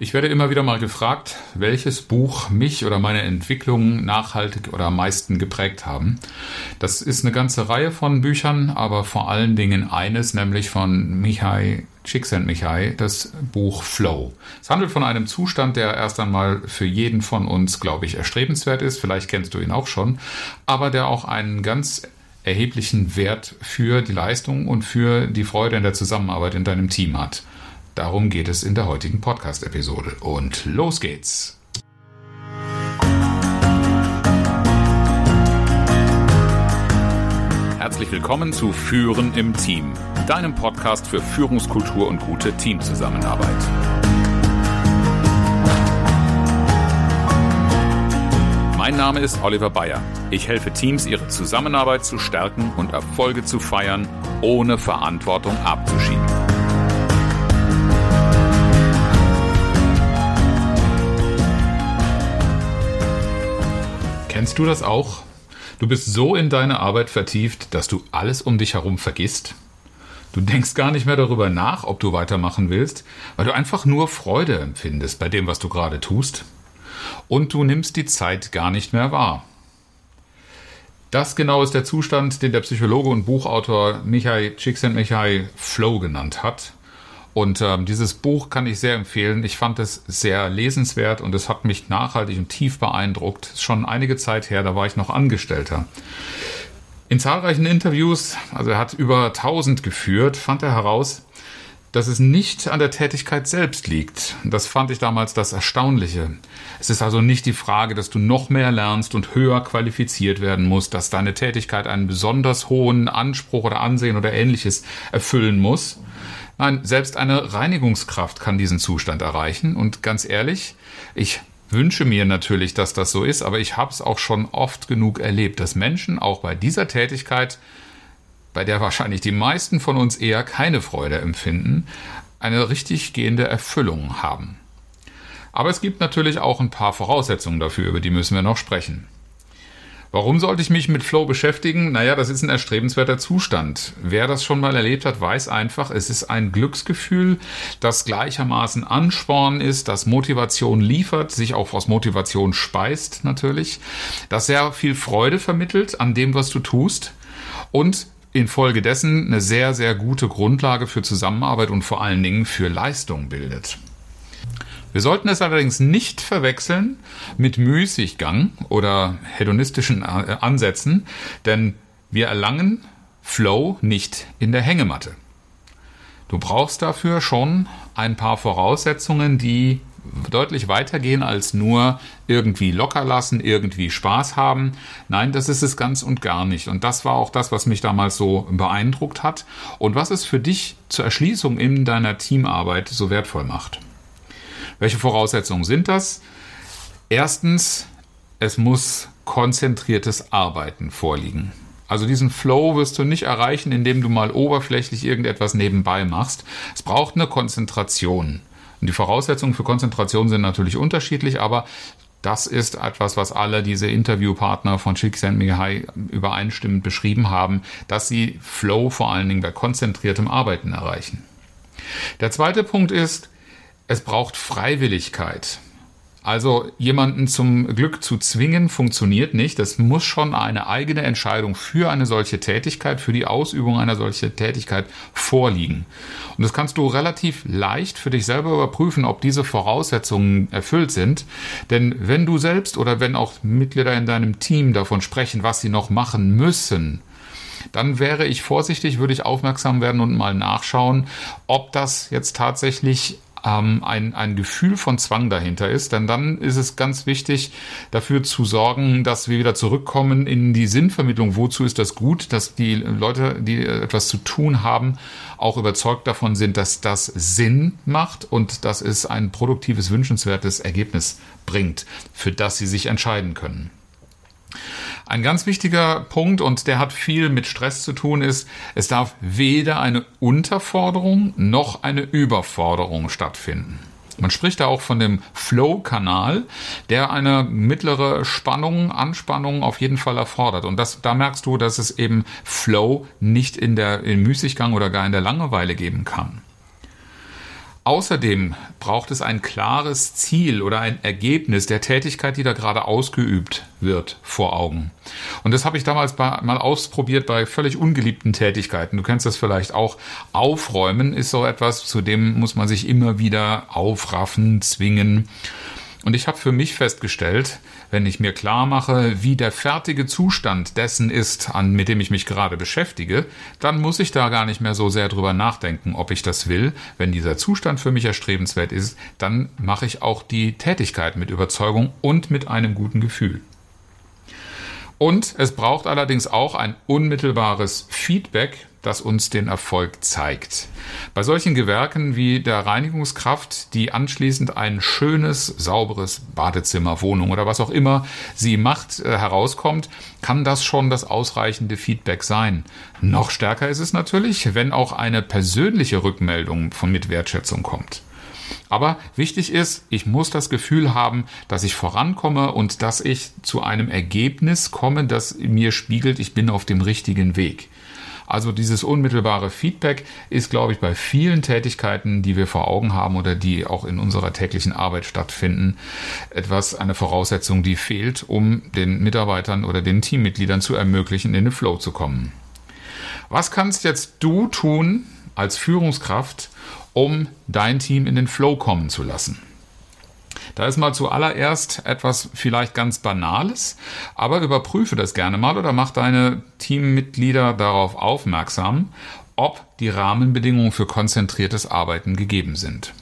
Ich werde immer wieder mal gefragt, welches Buch mich oder meine Entwicklung nachhaltig oder am meisten geprägt haben. Das ist eine ganze Reihe von Büchern, aber vor allen Dingen eines, nämlich von Michai Csikszentmihalyi, das Buch Flow. Es handelt von einem Zustand, der erst einmal für jeden von uns, glaube ich, erstrebenswert ist. Vielleicht kennst du ihn auch schon, aber der auch einen ganz erheblichen Wert für die Leistung und für die Freude in der Zusammenarbeit in deinem Team hat. Darum geht es in der heutigen Podcast-Episode. Und los geht's! Herzlich willkommen zu Führen im Team, deinem Podcast für Führungskultur und gute Teamzusammenarbeit. Mein Name ist Oliver Bayer. Ich helfe Teams, ihre Zusammenarbeit zu stärken und Erfolge zu feiern, ohne Verantwortung abzuschieben. Kennst du das auch? Du bist so in deine Arbeit vertieft, dass du alles um dich herum vergisst. Du denkst gar nicht mehr darüber nach, ob du weitermachen willst, weil du einfach nur Freude empfindest bei dem, was du gerade tust. Und du nimmst die Zeit gar nicht mehr wahr. Das genau ist der Zustand, den der Psychologe und Buchautor Michael Csikszentmihalyi Flow genannt hat. Und ähm, dieses Buch kann ich sehr empfehlen. Ich fand es sehr lesenswert und es hat mich nachhaltig und tief beeindruckt. Schon einige Zeit her, da war ich noch Angestellter. In zahlreichen Interviews, also er hat über 1000 geführt, fand er heraus, dass es nicht an der Tätigkeit selbst liegt. Das fand ich damals das Erstaunliche. Es ist also nicht die Frage, dass du noch mehr lernst und höher qualifiziert werden musst, dass deine Tätigkeit einen besonders hohen Anspruch oder Ansehen oder ähnliches erfüllen muss, Nein, selbst eine Reinigungskraft kann diesen Zustand erreichen. Und ganz ehrlich, ich wünsche mir natürlich, dass das so ist, aber ich habe es auch schon oft genug erlebt, dass Menschen auch bei dieser Tätigkeit, bei der wahrscheinlich die meisten von uns eher keine Freude empfinden, eine richtig gehende Erfüllung haben. Aber es gibt natürlich auch ein paar Voraussetzungen dafür, über die müssen wir noch sprechen. Warum sollte ich mich mit Flow beschäftigen? Naja, das ist ein erstrebenswerter Zustand. Wer das schon mal erlebt hat, weiß einfach, es ist ein Glücksgefühl, das gleichermaßen Ansporn ist, das Motivation liefert, sich auch aus Motivation speist natürlich, das sehr viel Freude vermittelt an dem, was du tust und infolgedessen eine sehr, sehr gute Grundlage für Zusammenarbeit und vor allen Dingen für Leistung bildet. Wir sollten es allerdings nicht verwechseln mit Müßiggang oder hedonistischen äh, Ansätzen, denn wir erlangen Flow nicht in der Hängematte. Du brauchst dafür schon ein paar Voraussetzungen, die deutlich weitergehen als nur irgendwie locker lassen, irgendwie Spaß haben. Nein, das ist es ganz und gar nicht. Und das war auch das, was mich damals so beeindruckt hat und was es für dich zur Erschließung in deiner Teamarbeit so wertvoll macht. Welche Voraussetzungen sind das? Erstens, es muss konzentriertes Arbeiten vorliegen. Also diesen Flow wirst du nicht erreichen, indem du mal oberflächlich irgendetwas nebenbei machst. Es braucht eine Konzentration. Und die Voraussetzungen für Konzentration sind natürlich unterschiedlich, aber das ist etwas, was alle diese Interviewpartner von Csikszentmihalyi übereinstimmend beschrieben haben, dass sie Flow vor allen Dingen bei konzentriertem Arbeiten erreichen. Der zweite Punkt ist, es braucht Freiwilligkeit. Also jemanden zum Glück zu zwingen, funktioniert nicht. Das muss schon eine eigene Entscheidung für eine solche Tätigkeit, für die Ausübung einer solchen Tätigkeit vorliegen. Und das kannst du relativ leicht für dich selber überprüfen, ob diese Voraussetzungen erfüllt sind. Denn wenn du selbst oder wenn auch Mitglieder in deinem Team davon sprechen, was sie noch machen müssen, dann wäre ich vorsichtig, würde ich aufmerksam werden und mal nachschauen, ob das jetzt tatsächlich ähm, ein, ein Gefühl von Zwang dahinter ist, denn dann ist es ganz wichtig, dafür zu sorgen, dass wir wieder zurückkommen in die Sinnvermittlung. Wozu ist das gut, dass die Leute, die etwas zu tun haben, auch überzeugt davon sind, dass das Sinn macht und dass es ein produktives, wünschenswertes Ergebnis bringt, für das sie sich entscheiden können. Ein ganz wichtiger Punkt, und der hat viel mit Stress zu tun, ist, es darf weder eine Unterforderung noch eine Überforderung stattfinden. Man spricht da auch von dem Flow-Kanal, der eine mittlere Spannung, Anspannung auf jeden Fall erfordert. Und das, da merkst du, dass es eben Flow nicht in der in Müßiggang oder gar in der Langeweile geben kann. Außerdem braucht es ein klares Ziel oder ein Ergebnis der Tätigkeit, die da gerade ausgeübt wird, vor Augen. Und das habe ich damals mal ausprobiert bei völlig ungeliebten Tätigkeiten. Du kennst das vielleicht auch. Aufräumen ist so etwas, zu dem muss man sich immer wieder aufraffen, zwingen. Und ich habe für mich festgestellt, wenn ich mir klar mache, wie der fertige Zustand dessen ist, an, mit dem ich mich gerade beschäftige, dann muss ich da gar nicht mehr so sehr drüber nachdenken, ob ich das will. Wenn dieser Zustand für mich erstrebenswert ist, dann mache ich auch die Tätigkeit mit Überzeugung und mit einem guten Gefühl. Und es braucht allerdings auch ein unmittelbares Feedback das uns den Erfolg zeigt. Bei solchen Gewerken wie der Reinigungskraft, die anschließend ein schönes, sauberes Badezimmer, Wohnung oder was auch immer sie macht, äh, herauskommt, kann das schon das ausreichende Feedback sein. Noch stärker ist es natürlich, wenn auch eine persönliche Rückmeldung von mit Wertschätzung kommt. Aber wichtig ist, ich muss das Gefühl haben, dass ich vorankomme und dass ich zu einem Ergebnis komme, das mir spiegelt, ich bin auf dem richtigen Weg. Also dieses unmittelbare Feedback ist, glaube ich, bei vielen Tätigkeiten, die wir vor Augen haben oder die auch in unserer täglichen Arbeit stattfinden, etwas, eine Voraussetzung, die fehlt, um den Mitarbeitern oder den Teammitgliedern zu ermöglichen, in den Flow zu kommen. Was kannst jetzt du tun als Führungskraft, um dein Team in den Flow kommen zu lassen? Da ist mal zuallererst etwas vielleicht ganz Banales, aber überprüfe das gerne mal oder mach deine Teammitglieder darauf aufmerksam, ob die Rahmenbedingungen für konzentriertes Arbeiten gegeben sind.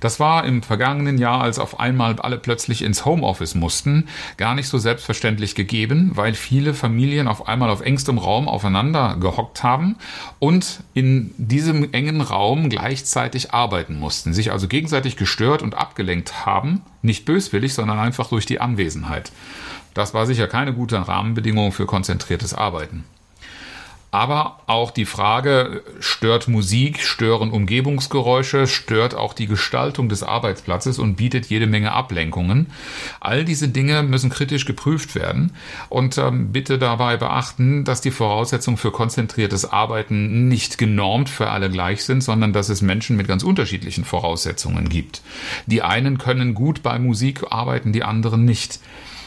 Das war im vergangenen Jahr, als auf einmal alle plötzlich ins Homeoffice mussten, gar nicht so selbstverständlich gegeben, weil viele Familien auf einmal auf engstem Raum aufeinander gehockt haben und in diesem engen Raum gleichzeitig arbeiten mussten, sich also gegenseitig gestört und abgelenkt haben, nicht böswillig, sondern einfach durch die Anwesenheit. Das war sicher keine gute Rahmenbedingung für konzentriertes Arbeiten. Aber auch die Frage, stört Musik, stören Umgebungsgeräusche, stört auch die Gestaltung des Arbeitsplatzes und bietet jede Menge Ablenkungen. All diese Dinge müssen kritisch geprüft werden. Und ähm, bitte dabei beachten, dass die Voraussetzungen für konzentriertes Arbeiten nicht genormt für alle gleich sind, sondern dass es Menschen mit ganz unterschiedlichen Voraussetzungen gibt. Die einen können gut bei Musik arbeiten, die anderen nicht.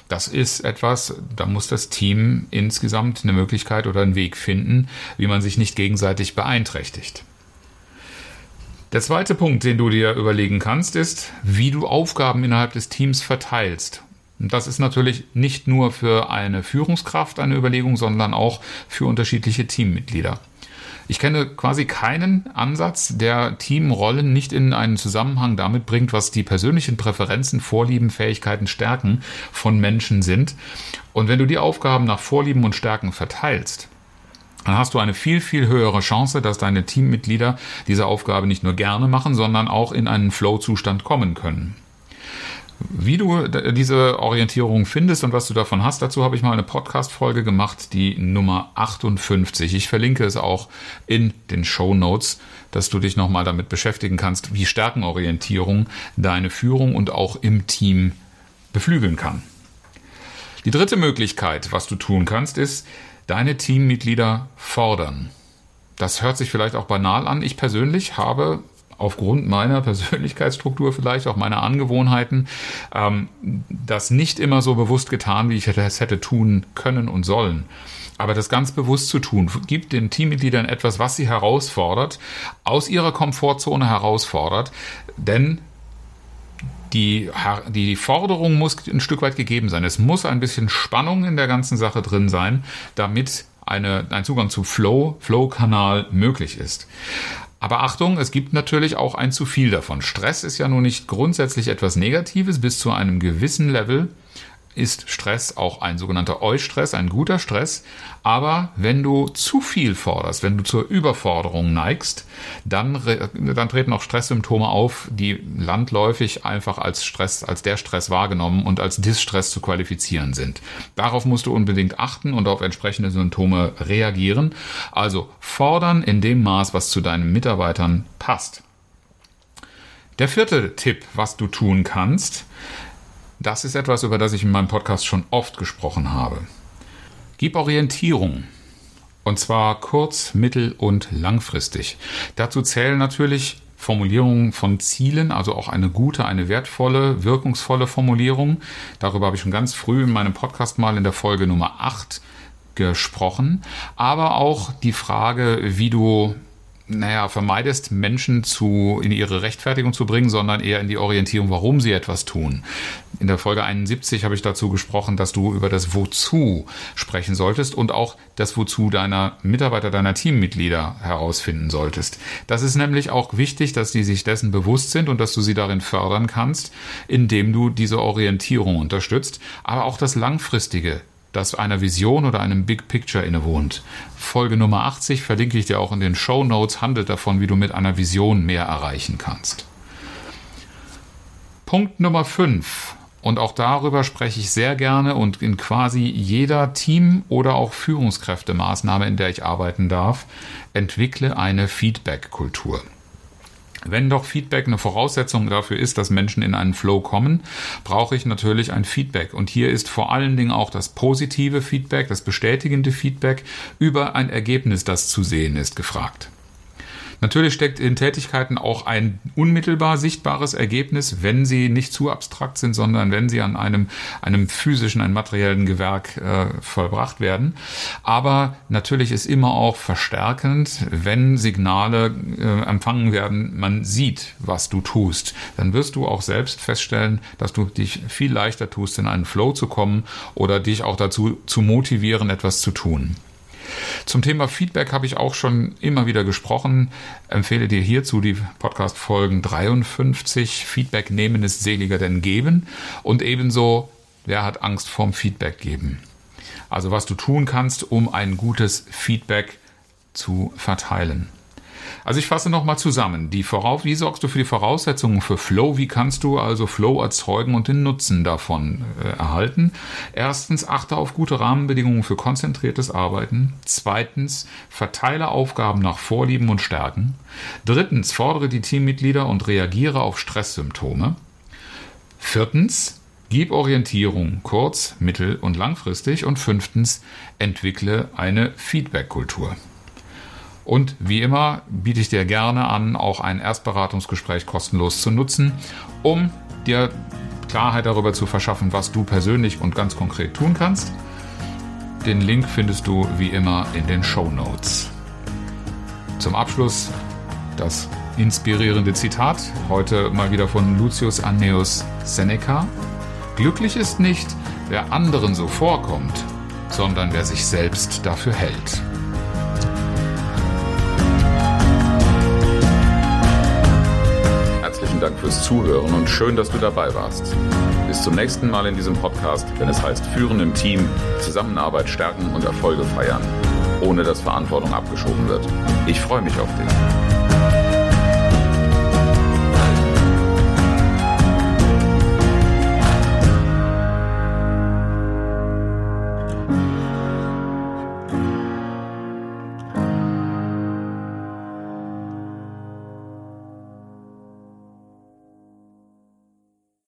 Das ist etwas, da muss das Team insgesamt eine Möglichkeit oder einen Weg finden, wie man sich nicht gegenseitig beeinträchtigt. Der zweite Punkt, den du dir überlegen kannst, ist, wie du Aufgaben innerhalb des Teams verteilst. Und das ist natürlich nicht nur für eine Führungskraft eine Überlegung, sondern auch für unterschiedliche Teammitglieder. Ich kenne quasi keinen Ansatz, der Teamrollen nicht in einen Zusammenhang damit bringt, was die persönlichen Präferenzen, Vorlieben, Fähigkeiten, Stärken von Menschen sind. Und wenn du die Aufgaben nach Vorlieben und Stärken verteilst, dann hast du eine viel, viel höhere Chance, dass deine Teammitglieder diese Aufgabe nicht nur gerne machen, sondern auch in einen Flow-Zustand kommen können. Wie du diese Orientierung findest und was du davon hast, dazu habe ich mal eine Podcast-Folge gemacht, die Nummer 58. Ich verlinke es auch in den Show Notes, dass du dich nochmal damit beschäftigen kannst, wie Stärkenorientierung deine Führung und auch im Team beflügeln kann. Die dritte Möglichkeit, was du tun kannst, ist, deine Teammitglieder fordern. Das hört sich vielleicht auch banal an. Ich persönlich habe aufgrund meiner Persönlichkeitsstruktur vielleicht, auch meiner Angewohnheiten, ähm, das nicht immer so bewusst getan, wie ich es hätte tun können und sollen. Aber das ganz bewusst zu tun, gibt den Teammitgliedern etwas, was sie herausfordert, aus ihrer Komfortzone herausfordert, denn die, die Forderung muss ein Stück weit gegeben sein. Es muss ein bisschen Spannung in der ganzen Sache drin sein, damit eine, ein Zugang zu Flow, Flow-Kanal möglich ist. Aber Achtung, es gibt natürlich auch ein zu viel davon. Stress ist ja nun nicht grundsätzlich etwas Negatives bis zu einem gewissen Level ist Stress auch ein sogenannter Eustress, ein guter Stress. Aber wenn du zu viel forderst, wenn du zur Überforderung neigst, dann, dann treten auch Stresssymptome auf, die landläufig einfach als Stress, als der Stress wahrgenommen und als Distress zu qualifizieren sind. Darauf musst du unbedingt achten und auf entsprechende Symptome reagieren. Also fordern in dem Maß, was zu deinen Mitarbeitern passt. Der vierte Tipp, was du tun kannst, das ist etwas, über das ich in meinem Podcast schon oft gesprochen habe. Gib Orientierung. Und zwar kurz-, mittel- und langfristig. Dazu zählen natürlich Formulierung von Zielen, also auch eine gute, eine wertvolle, wirkungsvolle Formulierung. Darüber habe ich schon ganz früh in meinem Podcast mal in der Folge Nummer 8 gesprochen. Aber auch die Frage, wie du naja, vermeidest, Menschen zu, in ihre Rechtfertigung zu bringen, sondern eher in die Orientierung, warum sie etwas tun. In der Folge 71 habe ich dazu gesprochen, dass du über das Wozu sprechen solltest und auch das Wozu deiner Mitarbeiter, deiner Teammitglieder herausfinden solltest. Das ist nämlich auch wichtig, dass die sich dessen bewusst sind und dass du sie darin fördern kannst, indem du diese Orientierung unterstützt, aber auch das Langfristige das einer Vision oder einem Big Picture innewohnt. Folge Nummer 80 verlinke ich dir auch in den Show Notes, handelt davon, wie du mit einer Vision mehr erreichen kannst. Punkt Nummer 5. Und auch darüber spreche ich sehr gerne und in quasi jeder Team- oder auch Führungskräftemaßnahme, in der ich arbeiten darf, entwickle eine Feedback-Kultur. Wenn doch Feedback eine Voraussetzung dafür ist, dass Menschen in einen Flow kommen, brauche ich natürlich ein Feedback. Und hier ist vor allen Dingen auch das positive Feedback, das bestätigende Feedback über ein Ergebnis, das zu sehen ist, gefragt. Natürlich steckt in Tätigkeiten auch ein unmittelbar sichtbares Ergebnis, wenn sie nicht zu abstrakt sind, sondern wenn sie an einem, einem physischen, einem materiellen Gewerk äh, vollbracht werden. Aber natürlich ist immer auch verstärkend, wenn Signale äh, empfangen werden, man sieht, was du tust. Dann wirst du auch selbst feststellen, dass du dich viel leichter tust, in einen Flow zu kommen oder dich auch dazu zu motivieren, etwas zu tun. Zum Thema Feedback habe ich auch schon immer wieder gesprochen. Empfehle dir hierzu die Podcast-Folgen 53. Feedback nehmen ist seliger denn geben. Und ebenso, wer hat Angst vorm Feedback geben? Also was du tun kannst, um ein gutes Feedback zu verteilen. Also ich fasse nochmal zusammen. Die Voraus wie sorgst du für die Voraussetzungen für Flow? Wie kannst du also Flow erzeugen und den Nutzen davon äh, erhalten? Erstens, achte auf gute Rahmenbedingungen für konzentriertes Arbeiten. Zweitens, verteile Aufgaben nach Vorlieben und Stärken. Drittens, fordere die Teammitglieder und reagiere auf Stresssymptome. Viertens, Gib Orientierung kurz-, mittel- und langfristig. Und fünftens, entwickle eine Feedback-Kultur. Und wie immer biete ich dir gerne an, auch ein Erstberatungsgespräch kostenlos zu nutzen, um dir Klarheit darüber zu verschaffen, was du persönlich und ganz konkret tun kannst. Den Link findest du wie immer in den Show Notes. Zum Abschluss das inspirierende Zitat, heute mal wieder von Lucius Anneus Seneca. Glücklich ist nicht, wer anderen so vorkommt, sondern wer sich selbst dafür hält. Dank fürs Zuhören und schön, dass du dabei warst. Bis zum nächsten Mal in diesem Podcast, wenn es heißt Führen im Team, Zusammenarbeit stärken und Erfolge feiern, ohne dass Verantwortung abgeschoben wird. Ich freue mich auf dich.